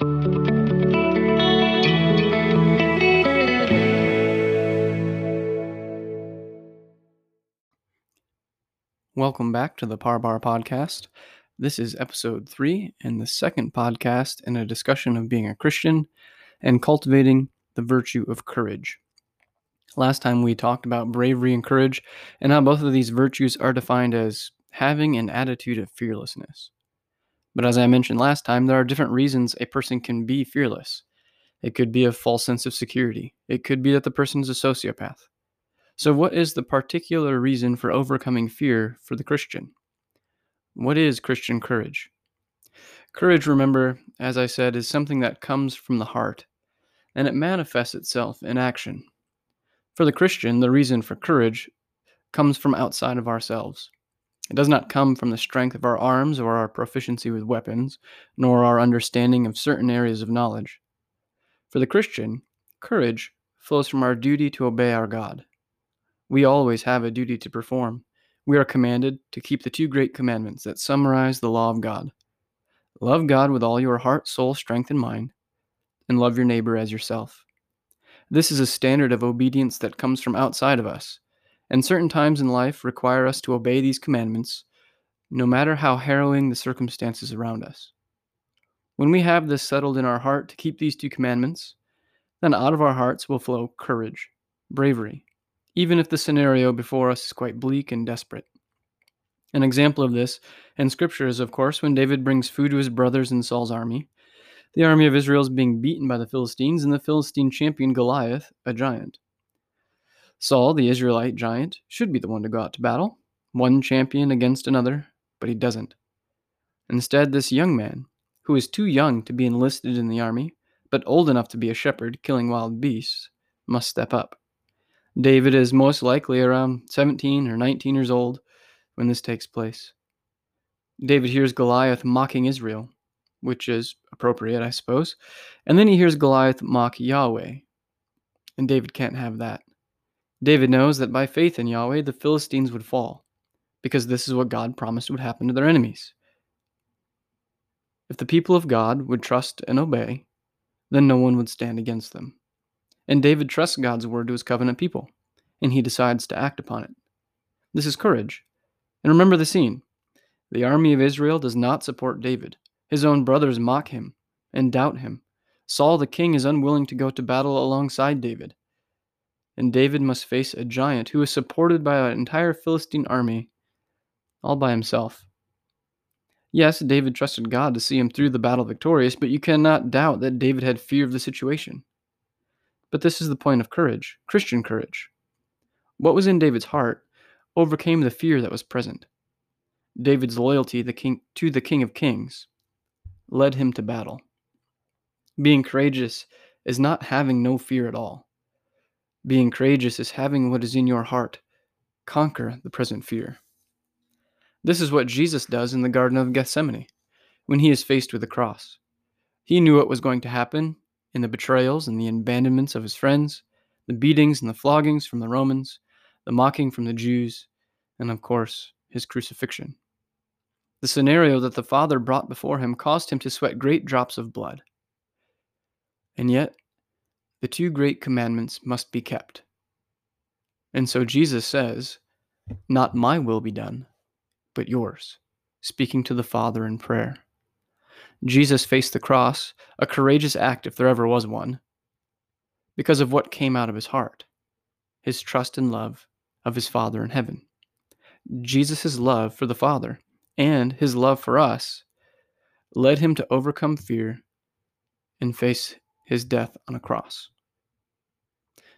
Welcome back to the Parbar Podcast. This is episode three and the second podcast in a discussion of being a Christian and cultivating the virtue of courage. Last time we talked about bravery and courage and how both of these virtues are defined as having an attitude of fearlessness. But as I mentioned last time, there are different reasons a person can be fearless. It could be a false sense of security, it could be that the person is a sociopath. So, what is the particular reason for overcoming fear for the Christian? What is Christian courage? Courage, remember, as I said, is something that comes from the heart, and it manifests itself in action. For the Christian, the reason for courage comes from outside of ourselves. It does not come from the strength of our arms or our proficiency with weapons, nor our understanding of certain areas of knowledge. For the Christian, courage flows from our duty to obey our God. We always have a duty to perform. We are commanded to keep the two great commandments that summarize the law of God love God with all your heart, soul, strength, and mind, and love your neighbor as yourself. This is a standard of obedience that comes from outside of us, and certain times in life require us to obey these commandments, no matter how harrowing the circumstances around us. When we have this settled in our heart to keep these two commandments, then out of our hearts will flow courage, bravery, even if the scenario before us is quite bleak and desperate. An example of this in Scripture is, of course, when David brings food to his brothers in Saul's army. The army of Israel is being beaten by the Philistines, and the Philistine champion Goliath, a giant. Saul, the Israelite giant, should be the one to go out to battle, one champion against another, but he doesn't. Instead, this young man, who is too young to be enlisted in the army, but old enough to be a shepherd killing wild beasts, must step up. David is most likely around 17 or 19 years old when this takes place. David hears Goliath mocking Israel, which is appropriate, I suppose, and then he hears Goliath mock Yahweh. And David can't have that. David knows that by faith in Yahweh, the Philistines would fall, because this is what God promised would happen to their enemies. If the people of God would trust and obey, then no one would stand against them. And David trusts God's word to his covenant people, and he decides to act upon it. This is courage. And remember the scene the army of Israel does not support David. His own brothers mock him and doubt him. Saul the king is unwilling to go to battle alongside David. And David must face a giant who is supported by an entire Philistine army all by himself. Yes, David trusted God to see him through the battle victorious, but you cannot doubt that David had fear of the situation. But this is the point of courage, Christian courage. What was in David's heart overcame the fear that was present. David's loyalty the king, to the King of Kings led him to battle. Being courageous is not having no fear at all. Being courageous is having what is in your heart conquer the present fear. This is what Jesus does in the Garden of Gethsemane when he is faced with the cross. He knew what was going to happen in the betrayals and the abandonments of his friends, the beatings and the floggings from the Romans, the mocking from the Jews, and of course, his crucifixion. The scenario that the Father brought before him caused him to sweat great drops of blood. And yet, the two great commandments must be kept. And so Jesus says, Not my will be done, but yours, speaking to the Father in prayer. Jesus faced the cross, a courageous act if there ever was one, because of what came out of his heart his trust and love of his Father in heaven. Jesus' love for the Father and his love for us led him to overcome fear and face his death on a cross.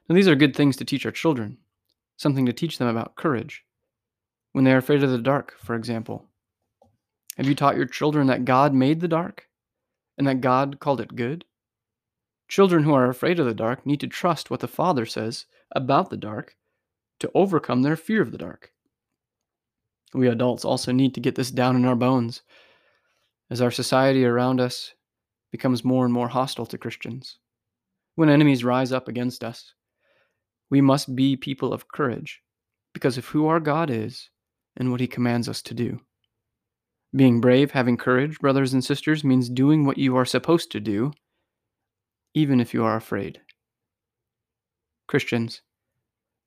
Now, these are good things to teach our children, something to teach them about courage. When they are afraid of the dark, for example, have you taught your children that God made the dark and that God called it good? Children who are afraid of the dark need to trust what the Father says about the dark to overcome their fear of the dark. We adults also need to get this down in our bones as our society around us becomes more and more hostile to Christians. When enemies rise up against us, we must be people of courage because of who our God is and what He commands us to do. Being brave, having courage, brothers and sisters, means doing what you are supposed to do, even if you are afraid. Christians,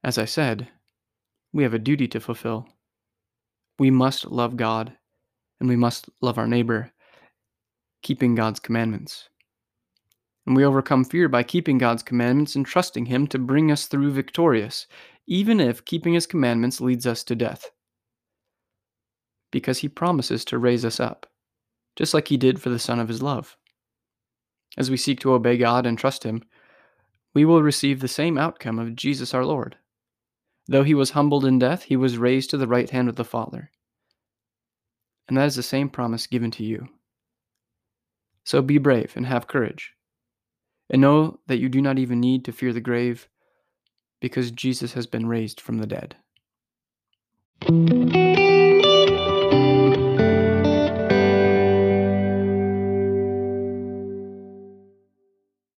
as I said, we have a duty to fulfill. We must love God and we must love our neighbor, keeping God's commandments. And we overcome fear by keeping God's commandments and trusting Him to bring us through victorious, even if keeping His commandments leads us to death. Because He promises to raise us up, just like He did for the Son of His love. As we seek to obey God and trust Him, we will receive the same outcome of Jesus our Lord. Though he was humbled in death, he was raised to the right hand of the Father. And that is the same promise given to you. So be brave and have courage. And know that you do not even need to fear the grave because Jesus has been raised from the dead.